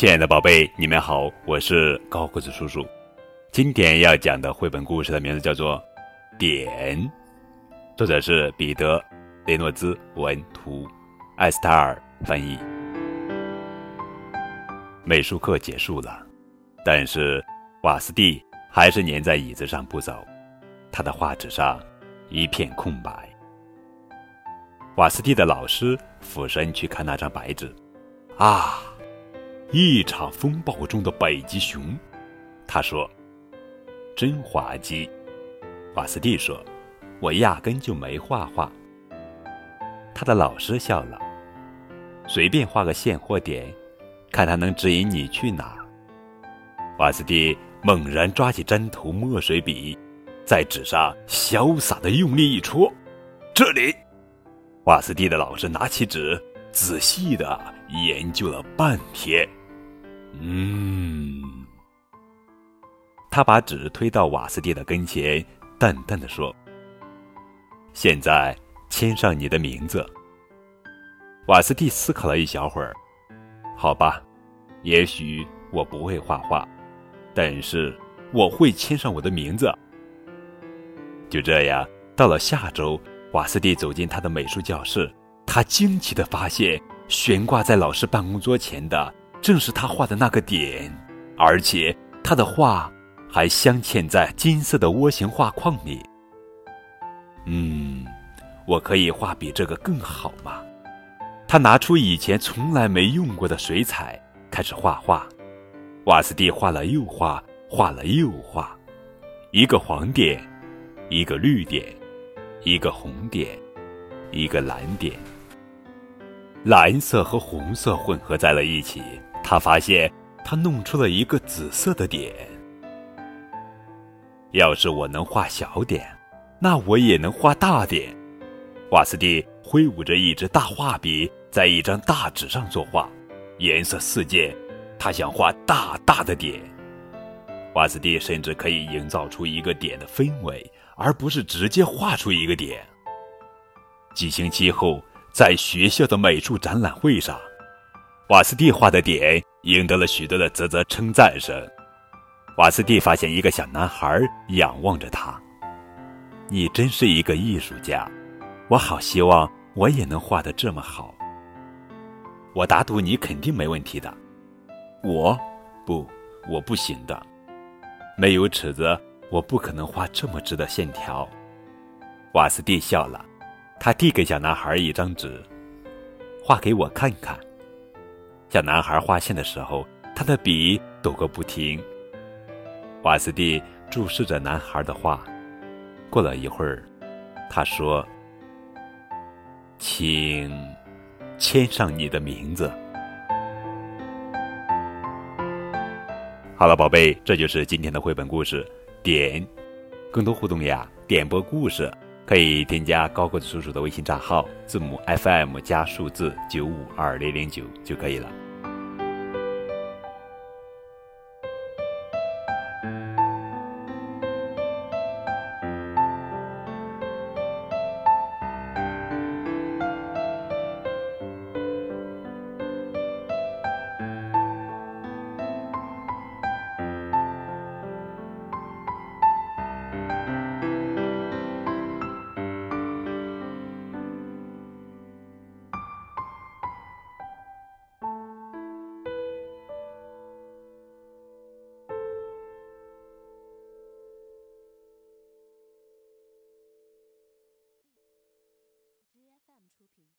亲爱的宝贝，你们好，我是高个子叔叔。今天要讲的绘本故事的名字叫做《点》，作者是彼得·雷诺兹文图，艾斯塔尔翻译。美术课结束了，但是瓦斯蒂还是粘在椅子上不走，他的画纸上一片空白。瓦斯蒂的老师俯身去看那张白纸，啊，一场风暴中的北极熊，他说：“真滑稽。”瓦斯蒂说：“我压根就没画画。”他的老师笑了：“随便画个线或点，看他能指引你去哪。”瓦斯蒂猛然抓起针头墨水笔，在纸上潇洒的用力一戳，这里。瓦斯蒂的老师拿起纸，仔细的研究了半天。嗯，他把纸推到瓦斯蒂的跟前，淡淡的说：“现在签上你的名字。”瓦斯蒂思考了一小会儿，好吧，也许我不会画画，但是我会签上我的名字。就这样，到了下周。瓦斯蒂走进他的美术教室，他惊奇的发现，悬挂在老师办公桌前的正是他画的那个点，而且他的画还镶嵌在金色的涡形画框里。嗯，我可以画比这个更好吗？他拿出以前从来没用过的水彩，开始画画。瓦斯蒂画了又画，画了又画，一个黄点，一个绿点。一个红点，一个蓝点，蓝色和红色混合在了一起。他发现，他弄出了一个紫色的点。要是我能画小点，那我也能画大点。瓦斯蒂挥舞着一支大画笔，在一张大纸上作画，颜色四溅。他想画大大的点。瓦斯蒂甚至可以营造出一个点的氛围。而不是直接画出一个点。几星期后，在学校的美术展览会上，瓦斯蒂画的点赢得了许多的啧啧称赞声。瓦斯蒂发现一个小男孩仰望着他：“你真是一个艺术家，我好希望我也能画得这么好。”我打赌你肯定没问题的。我，不，我不行的，没有尺子。我不可能画这么直的线条。瓦斯蒂笑了，他递给小男孩一张纸，画给我看看。小男孩画线的时候，他的笔抖个不停。瓦斯蒂注视着男孩的画，过了一会儿，他说：“请签上你的名字。”好了，宝贝，这就是今天的绘本故事。点，更多互动呀！点播故事可以添加高个子叔叔的微信账号，字母 FM 加数字九五二零零九就可以了。出品。